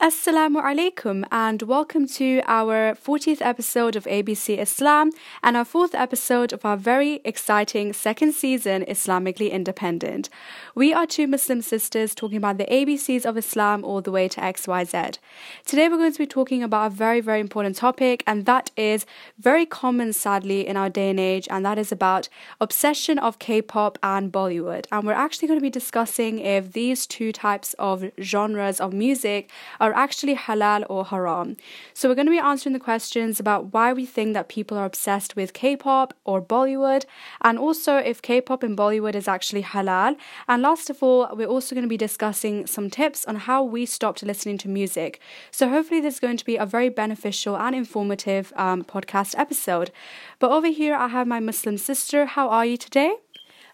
Assalamu alaikum and welcome to our 40th episode of ABC Islam and our fourth episode of our very exciting second season Islamically Independent. We are two Muslim sisters talking about the ABCs of Islam all the way to XYZ. Today we're going to be talking about a very, very important topic and that is very common sadly in our day and age and that is about obsession of K-pop and Bollywood. And we're actually going to be discussing if these two types of genres of music are actually halal or haram. So we're going to be answering the questions about why we think that people are obsessed with K-pop or Bollywood, and also if K-pop and Bollywood is actually halal. And last of all, we're also going to be discussing some tips on how we stopped listening to music. So hopefully this is going to be a very beneficial and informative um, podcast episode. But over here, I have my Muslim sister. How are you today?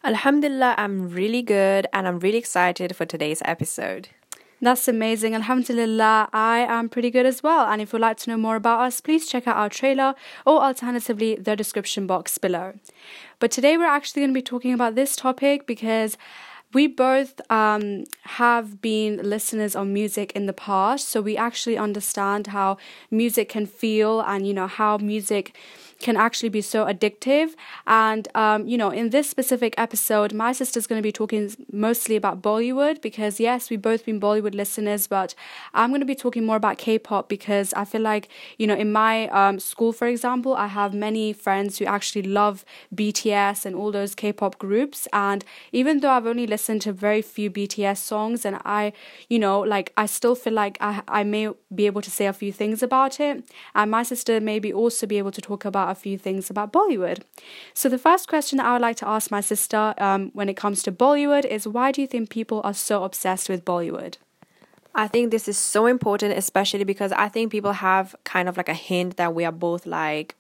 Alhamdulillah, I'm really good and I'm really excited for today's episode. That's amazing. Alhamdulillah, I am pretty good as well. And if you'd like to know more about us, please check out our trailer or alternatively the description box below. But today we're actually going to be talking about this topic because we both um, have been listeners of music in the past, so we actually understand how music can feel and you know how music can actually be so addictive. And, um, you know, in this specific episode, my sister's going to be talking mostly about Bollywood because, yes, we've both been Bollywood listeners, but I'm going to be talking more about K pop because I feel like, you know, in my um, school, for example, I have many friends who actually love BTS and all those K pop groups. And even though I've only listened to very few BTS songs, and I, you know, like I still feel like I, I may be able to say a few things about it. And my sister may be also be able to talk about a few things about Bollywood. So, the first question that I would like to ask my sister um, when it comes to Bollywood is why do you think people are so obsessed with Bollywood? I think this is so important, especially because I think people have kind of like a hint that we are both like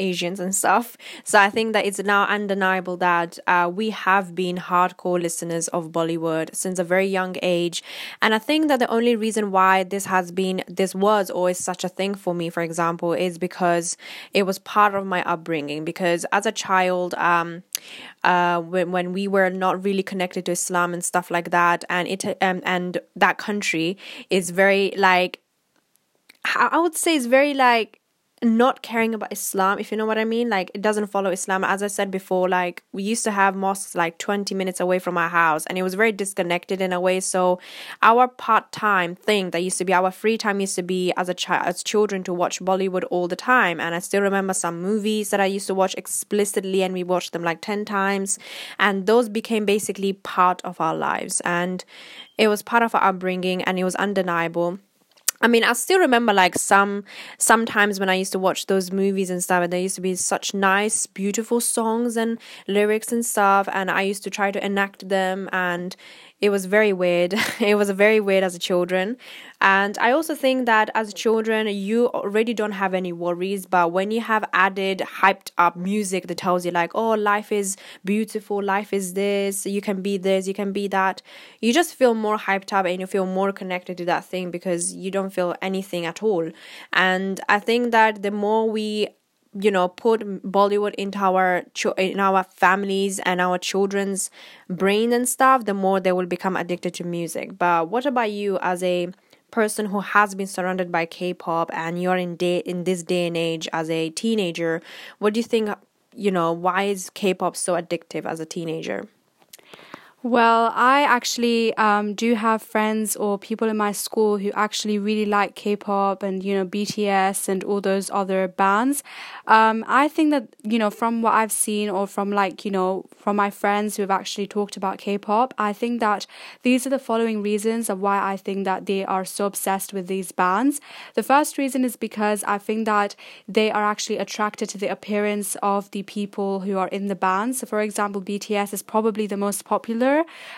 Asians and stuff. So I think that it's now undeniable that uh, we have been hardcore listeners of Bollywood since a very young age. And I think that the only reason why this has been, this was always such a thing for me, for example, is because it was part of my upbringing. Because as a child, um, uh, when, when we were not really connected to Islam and stuff like that, and it um, and that country is very like I would say it's very like not caring about Islam, if you know what I mean. Like, it doesn't follow Islam. As I said before, like, we used to have mosques like 20 minutes away from our house, and it was very disconnected in a way. So, our part time thing that used to be our free time used to be as a child, as children, to watch Bollywood all the time. And I still remember some movies that I used to watch explicitly, and we watched them like 10 times. And those became basically part of our lives. And it was part of our upbringing, and it was undeniable I mean, I still remember like some sometimes when I used to watch those movies and stuff, and there used to be such nice, beautiful songs and lyrics and stuff, and I used to try to enact them, and it was very weird. it was very weird as a children. And I also think that as children, you already don't have any worries. But when you have added hyped up music that tells you, like, oh, life is beautiful, life is this, you can be this, you can be that, you just feel more hyped up and you feel more connected to that thing because you don't feel anything at all. And I think that the more we you know put bollywood into our in our families and our children's brain and stuff the more they will become addicted to music. But what about you as a person who has been surrounded by k-pop and you're in day in this day and age as a teenager what do you think you know why is k-pop so addictive as a teenager well, I actually um, do have friends or people in my school who actually really like K-pop and you know BTS and all those other bands. Um, I think that you know from what I've seen or from like you know from my friends who have actually talked about K-pop, I think that these are the following reasons of why I think that they are so obsessed with these bands. The first reason is because I think that they are actually attracted to the appearance of the people who are in the band. So, for example, BTS is probably the most popular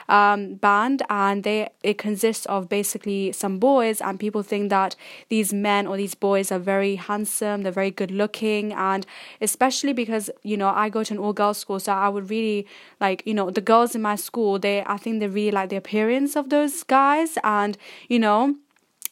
um, band, and they it consists of basically some boys, and people think that these men or these boys are very handsome, they're very good looking, and especially because you know I go to an all girls school, so I would really like you know the girls in my school. They I think they really like the appearance of those guys, and you know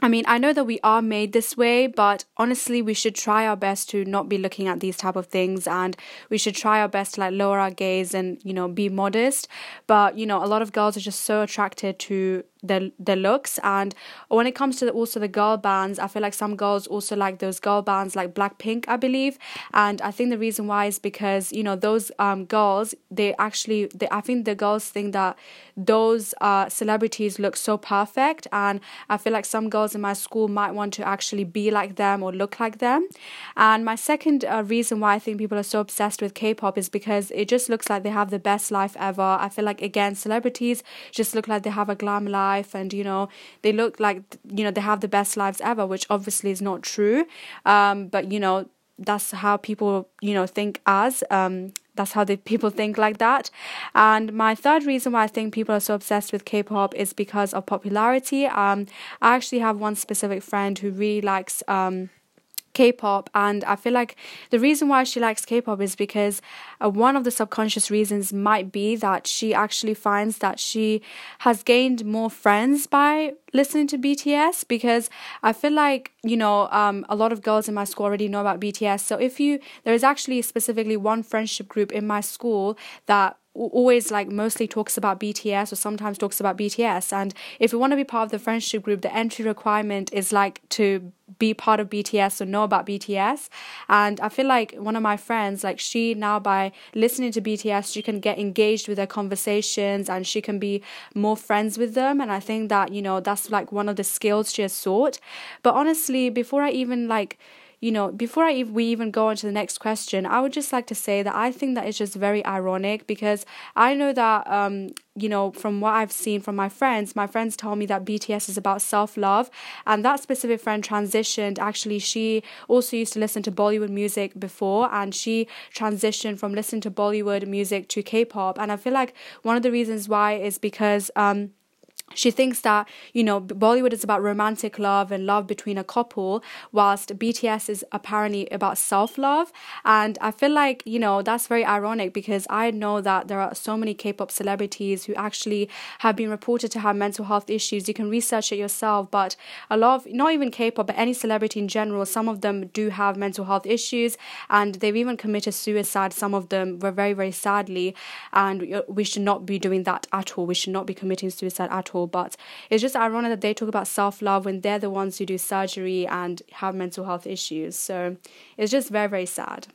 I mean, I know that we are made this way, but honestly, we should try our best to not be looking at these type of things, and we should try our best to like lower our gaze and you know be modest. But you know, a lot of girls are just so attracted to their their looks. And when it comes to the, also the girl bands i feel like some girls also like those girl bands like blackpink i believe. And i think the reason why is because you know those um girls they actually they, i think the girls think that those uh celebrities look so perfect. And i feel like some girls in my school might want to actually be like them or look like them. And my second uh, reason why i think people are so obsessed with k-pop is because it just looks like they have the best life ever. I feel like again celebrities just look like they have a glam life life and you know they look like you know they have the best lives ever which obviously is not true. Um, but you know that's how people you know think as um, that's how the people think like that. And my third reason why i think people are so obsessed with k-pop is because of popularity. Um, i actually have one specific friend who really likes um, K-pop and I feel like the reason why she likes K-pop is because uh, one of the subconscious reasons might be that she actually finds that she has gained more friends by listening to BTS because I feel like you know um, a lot of girls in my school already know about BTS so if you there is actually specifically one friendship group in my school that always like mostly talks about BTS or sometimes talks about BTS and if you want to be part of the friendship group the entry requirement is like to be part of BTS or know about BTS. And I feel like one of my friends, like she now by listening to BTS, she can get engaged with their conversations and she can be more friends with them. And I think that, you know, that's like one of the skills she has sought. But honestly, before I even like you know, before I we even go on to the next question, I would just like to say that I think that it's just very ironic because I know that, um, you know, from what I've seen from my friends, my friends tell me that BTS is about self love, and that specific friend transitioned. Actually, she also used to listen to Bollywood music before, and she transitioned from listening to Bollywood music to K-pop, and I feel like one of the reasons why is because. Um, she thinks that you know bollywood is about romantic love and love between a couple whilst bts is apparently about self-love. And i feel like you know that's very ironic because i know that there are so many k-pop celebrities who actually have been reported to have mental health issues. You can research it yourself but a lot of not even k-pop but any celebrity in general some of them do have mental health issues and they've even committed suicide. Some of them were very very sadly and we should not be doing that at all. We should not be committing suicide at all but it's just ironic that they talk about self love when they're the ones who do surgery and have mental health issues. So it's just very, very sad.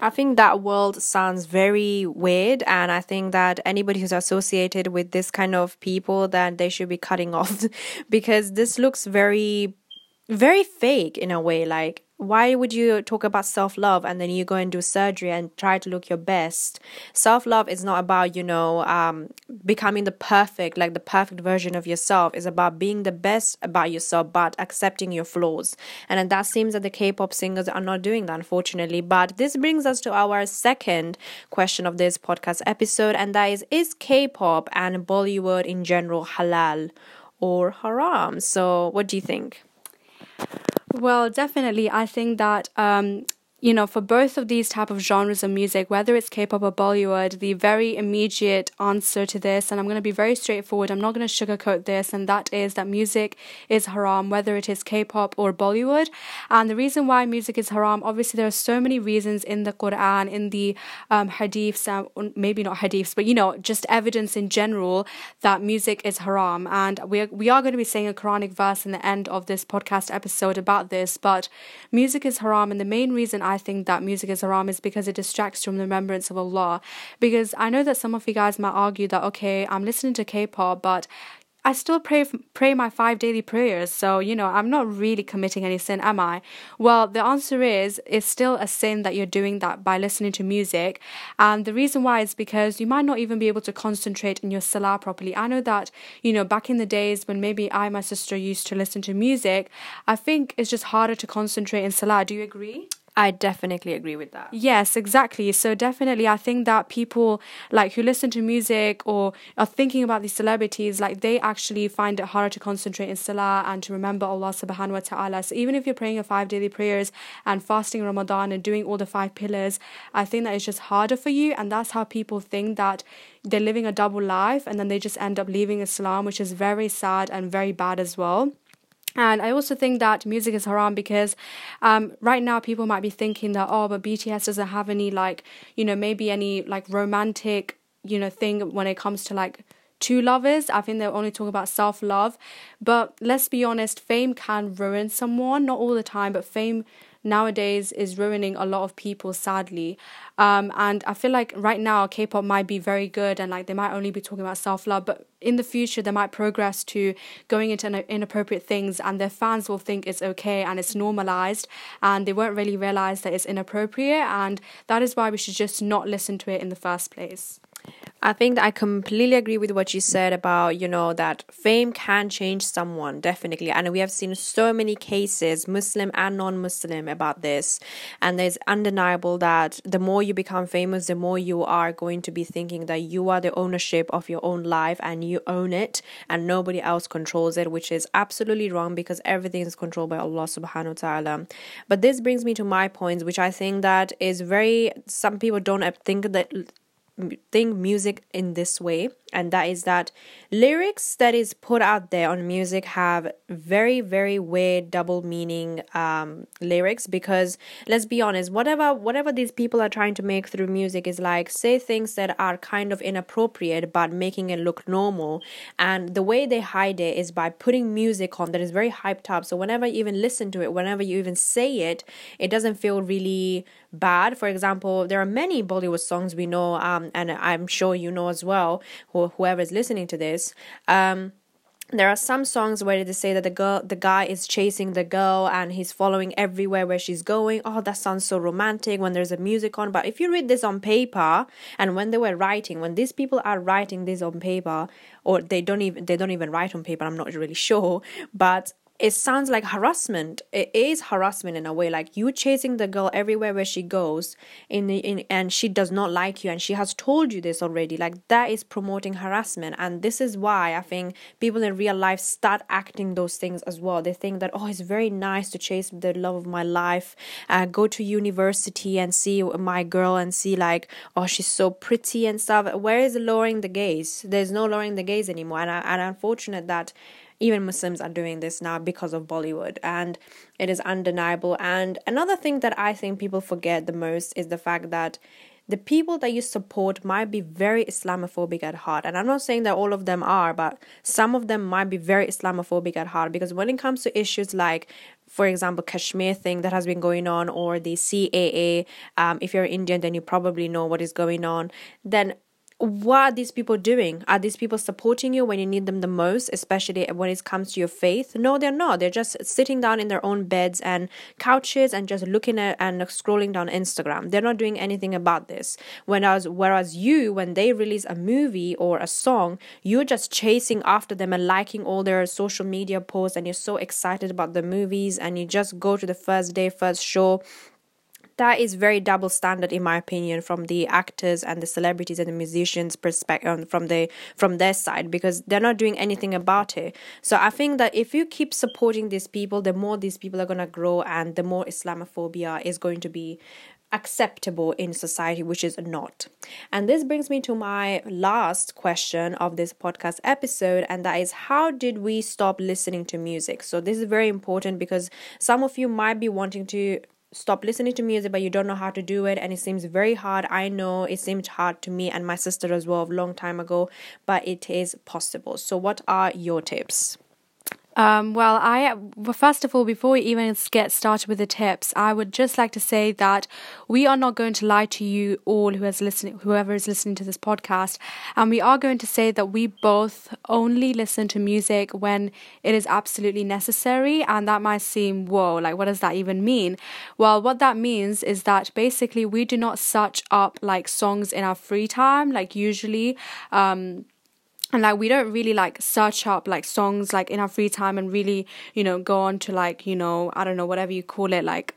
I think that world sounds very weird, and I think that anybody who's associated with this kind of people, that they should be cutting off because this looks very, very fake in a way. Like why would you talk about self love and then you go and do surgery and try to look your best? Self love is not about, you know, um, becoming the perfect, like the perfect version of yourself. It's about being the best about yourself, but accepting your flaws. And that seems that the K pop singers are not doing that, unfortunately. But this brings us to our second question of this podcast episode, and that is Is K pop and Bollywood in general halal or haram? So, what do you think? Well, definitely. I think that um, you know, for both of these type of genres of music, whether it's K-pop or Bollywood, the very immediate answer to this, and I'm going to be very straightforward, I'm not going to sugarcoat this, and that is that music is haram, whether it is K-pop or Bollywood. And the reason why music is haram, obviously, there are so many reasons in the Quran, in the um, hadiths, maybe not hadiths, but you know, just evidence in general that music is haram. And we are, we are going to be saying a Quranic verse in the end of this podcast episode about this, but music is haram, and the main reason I think that music is haram is because it distracts from the remembrance of Allah. Because I know that some of you guys might argue that, okay, I'm listening to K pop, but I still pray pray my five daily prayers, so you know I'm not really committing any sin, am I? Well, the answer is it's still a sin that you're doing that by listening to music, and the reason why is because you might not even be able to concentrate in your salah properly. I know that you know back in the days when maybe I my sister used to listen to music, I think it's just harder to concentrate in salah. Do you agree? I definitely agree with that. Yes, exactly. So definitely I think that people like who listen to music or are thinking about these celebrities, like they actually find it harder to concentrate in salah and to remember Allah subhanahu wa ta'ala. So even if you're praying your five daily prayers and fasting Ramadan and doing all the five pillars, I think that it's just harder for you and that's how people think that they're living a double life and then they just end up leaving Islam, which is very sad and very bad as well. And I also think that music is haram because um, right now people might be thinking that, oh, but BTS doesn't have any, like, you know, maybe any, like, romantic, you know, thing when it comes to, like, two lovers. I think they're only talking about self love. But let's be honest, fame can ruin someone, not all the time, but fame nowadays is ruining a lot of people sadly. Um, and i feel like right now k-pop might be very good and like they might only be talking about self-love but in the future they might progress to going into inappropriate things and their fans will think it's okay and it's normalized and they won't really realize that it's inappropriate and that is why we should just not listen to it in the first place I think I completely agree with what you said about, you know, that fame can change someone, definitely. And we have seen so many cases, Muslim and non Muslim, about this. And there's undeniable that the more you become famous, the more you are going to be thinking that you are the ownership of your own life and you own it and nobody else controls it, which is absolutely wrong because everything is controlled by Allah subhanahu wa ta'ala. But this brings me to my points, which I think that is very, some people don't think that think music in this way and that is that lyrics that is put out there on music have very very weird double meaning um, lyrics because let's be honest whatever whatever these people are trying to make through music is like say things that are kind of inappropriate but making it look normal and the way they hide it is by putting music on that is very hyped up. So whenever you even listen to it whenever you even say it it doesn't feel really bad. For example there are many bollywood songs we know um, and i'm sure you know as well or whoever is listening to this um, there are some songs where they say that the girl the guy is chasing the girl and he's following everywhere where she's going. Oh that sounds so romantic when there's a music on. But if you read this on paper and when they were writing when these people are writing this on paper or they don't even they don't even write on paper i'm not really sure but it sounds like harassment. It is harassment in a way, like you chasing the girl everywhere where she goes, in, the, in and she does not like you, and she has told you this already. Like that is promoting harassment, and this is why I think people in real life start acting those things as well. They think that oh, it's very nice to chase the love of my life, uh, go to university and see my girl and see like oh she's so pretty and stuff. Where is lowering the gaze? There's no lowering the gaze anymore, and I, and unfortunate that even Muslims are doing this now because of Bollywood, and it is undeniable. And another thing that I think people forget the most is the fact that the people that you support might be very Islamophobic at heart. And I'm not saying that all of them are, but some of them might be very Islamophobic at heart because when it comes to issues like for example, Kashmir thing that has been going on, or the CAA. Um, if you're Indian, then you probably know what is going on. Then what are these people doing? Are these people supporting you when you need them the most, especially when it comes to your faith? No, they're not. They're just sitting down in their own beds and couches and just looking at and scrolling down Instagram. They're not doing anything about this. Whereas, whereas you, when they release a movie or a song, you're just chasing after them and liking all their social media posts, and you're so excited about the movies, and you just go to the first day, first show that is very double standard in my opinion from the actors and the celebrities and the musicians perspective um, from the from their side because they're not doing anything about it so i think that if you keep supporting these people the more these people are going to grow and the more islamophobia is going to be acceptable in society, which is not. And this brings me to my last question of this podcast episode, and that is how did we stop listening to music? So, this is very important because some of you might be wanting to stop listening to music but you don't know how to do it and it seems very hard. I know it seemed hard to me and my sister as well a long time ago but it is possible. So what are your tips um, well, I well, first of all, before we even get started with the tips, I would just like to say that we are not going to lie to you all who is listening, whoever is listening to this podcast, and we are going to say that we both only listen to music when it is absolutely necessary, and that might seem whoa, like what does that even mean? Well, what that means is that basically we do not search up like songs in our free time, like usually. Um, and like we don't really like search up like songs like in our free time and really you know go on to like you know i don't know whatever you call it like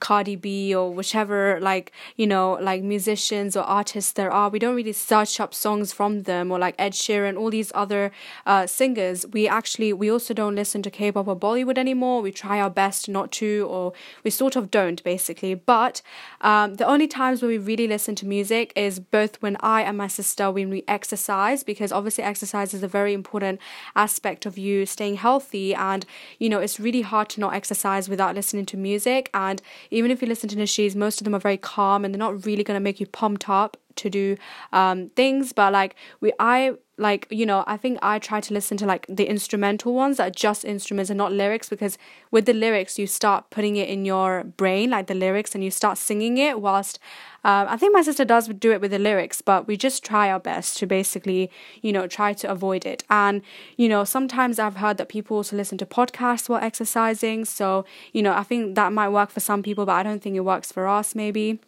Cardi B or whichever like you know like musicians or artists there are we don't really search up songs from them or like Ed Sheeran all these other uh, singers. We actually we also don't listen to K-pop or Bollywood anymore. We try our best not to or we sort of don't basically. But um, the only times where we really listen to music is both when I and my sister when we exercise because obviously exercise is a very important aspect of you staying healthy and you know it's really hard to not exercise without listening to music. And even if you listen to nasheeds, most of them are very calm and they're not really going to make you pumped up to do um, things, but like we, I like you know i think i try to listen to like the instrumental ones that are just instruments and not lyrics because with the lyrics you start putting it in your brain like the lyrics and you start singing it whilst uh, i think my sister does do it with the lyrics but we just try our best to basically you know try to avoid it. And you know sometimes i've heard that people also listen to podcasts while exercising so you know i think that might work for some people but i don't think it works for us maybe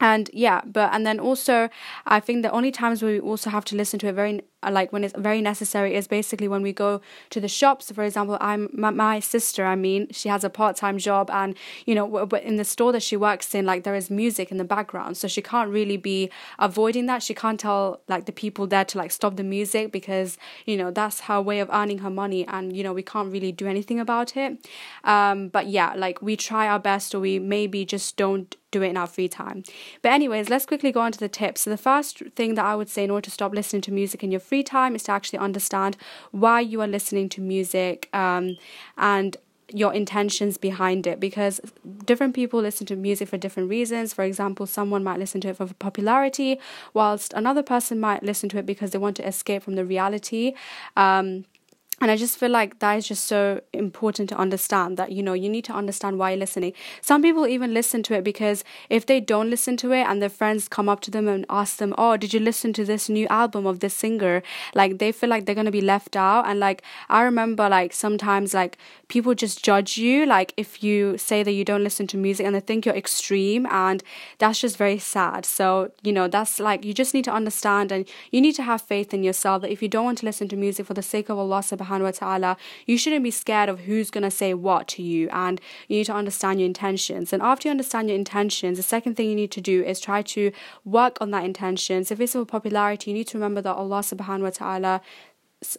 and yeah but and then also i think the only times where we also have to listen to it very like when it's very necessary is basically when we go to the shops for example i'm my, my sister i mean she has a part-time job and you know in the store that she works in like there is music in the background so she can't really be avoiding that she can't tell like the people there to like stop the music because you know that's her way of earning her money and you know we can't really do anything about it um but yeah like we try our best or we maybe just don't do it in our free time. But, anyways, let's quickly go on to the tips. So, the first thing that I would say in order to stop listening to music in your free time is to actually understand why you are listening to music um, and your intentions behind it because different people listen to music for different reasons. For example, someone might listen to it for popularity, whilst another person might listen to it because they want to escape from the reality. Um, and I just feel like that is just so important to understand that, you know, you need to understand why you're listening. Some people even listen to it because if they don't listen to it and their friends come up to them and ask them, Oh, did you listen to this new album of this singer? Like they feel like they're going to be left out. And like, I remember like sometimes like people just judge you, like if you say that you don't listen to music and they think you're extreme. And that's just very sad. So, you know, that's like, you just need to understand and you need to have faith in yourself that if you don't want to listen to music for the sake of Allah subhanahu subhanahu wa ta'ala, you shouldn't be scared of who's going to say what to you and you need to understand your intentions. And after you understand your intentions, the second thing you need to do is try to work on that intentions. If it's for popularity, you need to remember that Allah subhanahu wa ta'ala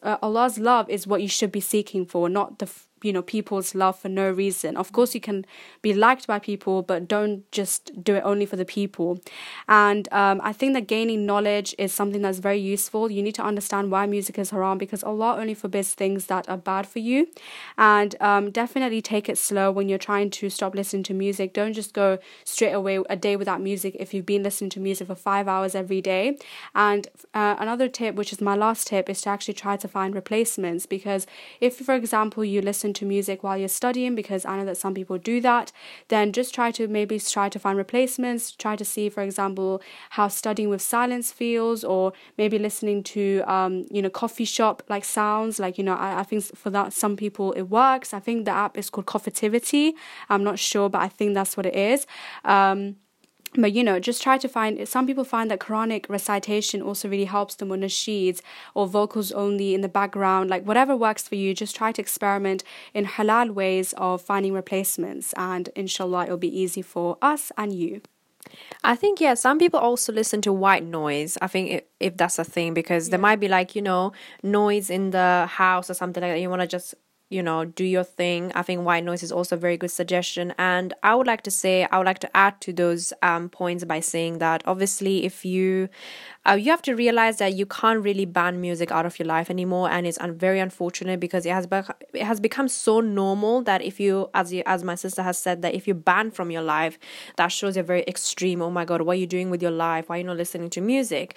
uh, Allah's love is what you should be seeking for, not the you know people's love for no reason. Of course you can be liked by people but don't just do it only for the people. And um, i think that gaining knowledge is something that's very useful. You need to understand why music is haram because allah only forbids things that are bad for you. And um, definitely take it slow when you're trying to stop listening to music. Don't just go straight away a day without music if you've been listening to music for five hours every day. And uh, another tip which is my last tip is to actually try to find replacements. Because if for example you listen to music while you're studying because I know that some people do that, then just try to maybe try to find replacements. Try to see, for example, how studying with silence feels, or maybe listening to um, you know coffee shop like sounds. Like you know, I, I think for that some people it works. I think the app is called Coffitivity. I'm not sure, but I think that's what it is. Um, but you know just try to find some people find that quranic recitation also really helps them with nasheeds or vocals only in the background like whatever works for you just try to experiment in halal ways of finding replacements and inshallah it'll be easy for us and you I think yeah, some people also listen to white noise. I think if, if that's a thing because yeah. there might be like you know noise in the house or something like that. You want to just you know do your thing. I think white noise is also a very good suggestion. And i would like to say i would like to add to those um, points by saying that obviously if you uh, you have to realize that you can't really ban music out of your life anymore. And it's un- very unfortunate because it has be- it has become so normal that if you as you as my sister has said that if you ban from your life that shows you're very extreme. Oh my god what are you doing with your life? Why are you not listening to music?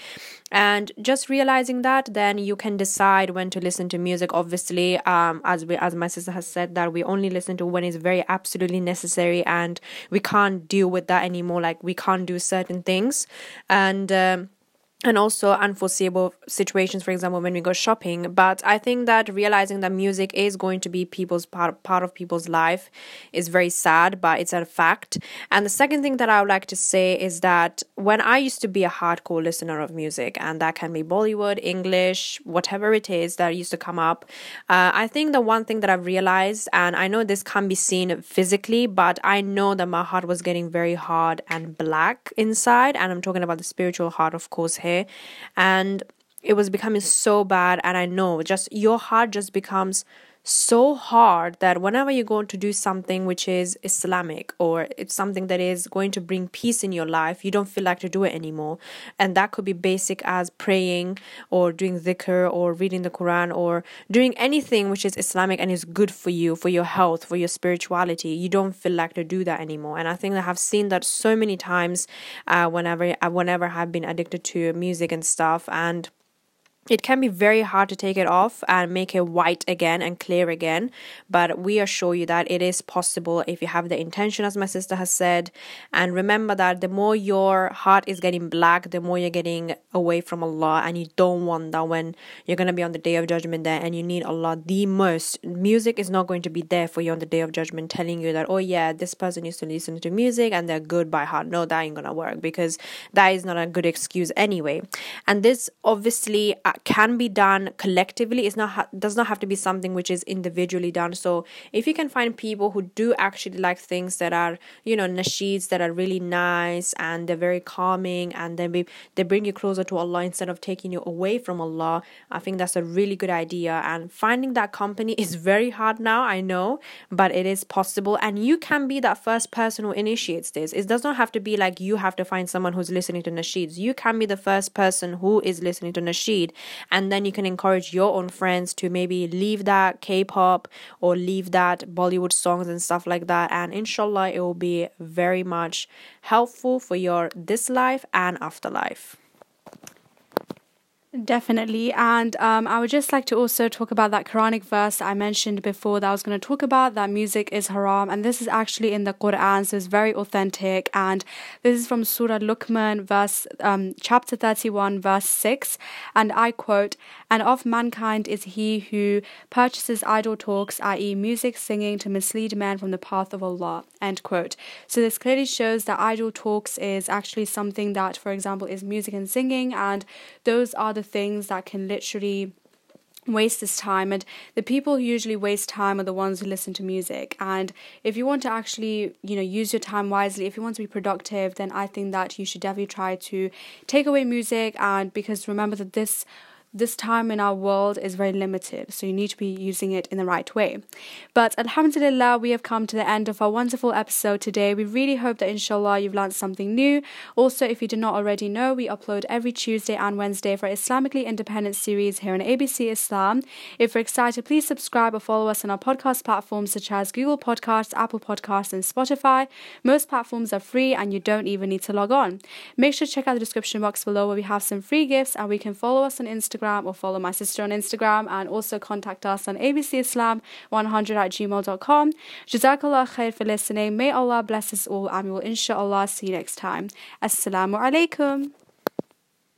And just realizing that then you can decide when to listen to music obviously um as we as my sister has said that we only listen to when it's very absolutely necessary and we can't deal with that anymore. Like we can't do certain things. And um, and also unforeseeable situations for example when we go shopping. But i think that realizing that music is going to be people's part, part of people's life is very sad but it's a fact. And the second thing that i would like to say is that when i used to be a hardcore listener of music and that can be bollywood english whatever it is that used to come up uh, i think the one thing that i've realized and i know this can be seen physically but i know that my heart was getting very hard and black inside and i'm talking about the spiritual heart of course and it was becoming so bad and i know just your heart just becomes so hard that whenever you're going to do something which is Islamic or it's something that is going to bring peace in your life, you don't feel like to do it anymore. And that could be basic as praying or doing dhikr or reading the Quran or doing anything which is Islamic and is good for you, for your health, for your spirituality. You don't feel like to do that anymore. And I think I have seen that so many times uh, whenever uh, whenever I've been addicted to music and stuff and it can be very hard to take it off and make it white again and clear again but we assure you that it is possible if you have the intention as my sister has said. And remember that the more your heart is getting black the more you're getting away from allah and you don't want that when you're going to be on the day of judgment there and you need allah the most. Music is not going to be there for you on the day of judgment telling you that oh yeah this person used to listen to music and they're good by heart. No that ain't gonna work because that is not a good excuse anyway. And this obviously can be done collectively. It's not ha- does not have to be something which is individually done. So if you can find people who do actually like things that are you know nasheeds that are really nice and they're very calming and then they bring you closer to Allah instead of taking you away from Allah I think that's a really good idea. And finding that company is very hard now I know but it is possible. And you can be that first person who initiates this. It does not have to be like you have to find someone who's listening to nasheeds. You can be the first person who is listening to nasheed and then you can encourage your own friends to maybe leave that k-pop or leave that bollywood songs and stuff like that. And inshallah it will be very much helpful for your this life and afterlife Definitely. And um, I would just like to also talk about that Quranic verse I mentioned before that I was going to talk about that music is haram. And this is actually in the Quran, so it's very authentic. And this is from Surah Luqman, verse um, chapter 31, verse 6. And I quote, And of mankind is he who purchases idle talks, i.e., music singing to mislead man from the path of Allah. End quote. So this clearly shows that idle talks is actually something that, for example, is music and singing. And those are the things that can literally waste this time and the people who usually waste time are the ones who listen to music and if you want to actually you know use your time wisely if you want to be productive then i think that you should definitely try to take away music and because remember that this this time in our world is very limited, so you need to be using it in the right way. But Alhamdulillah, we have come to the end of our wonderful episode today. We really hope that inshallah you've learned something new. Also, if you do not already know, we upload every Tuesday and Wednesday for Islamically Independent series here on ABC Islam. If you're excited, please subscribe or follow us on our podcast platforms such as Google Podcasts, Apple Podcasts, and Spotify. Most platforms are free and you don't even need to log on. Make sure to check out the description box below where we have some free gifts and we can follow us on Instagram Instagram or follow my sister on Instagram and also contact us on abcislam100 at gmail.com. Jazakallah khair for listening. May Allah bless us all and we will inshallah see you next time. Assalamu alaikum.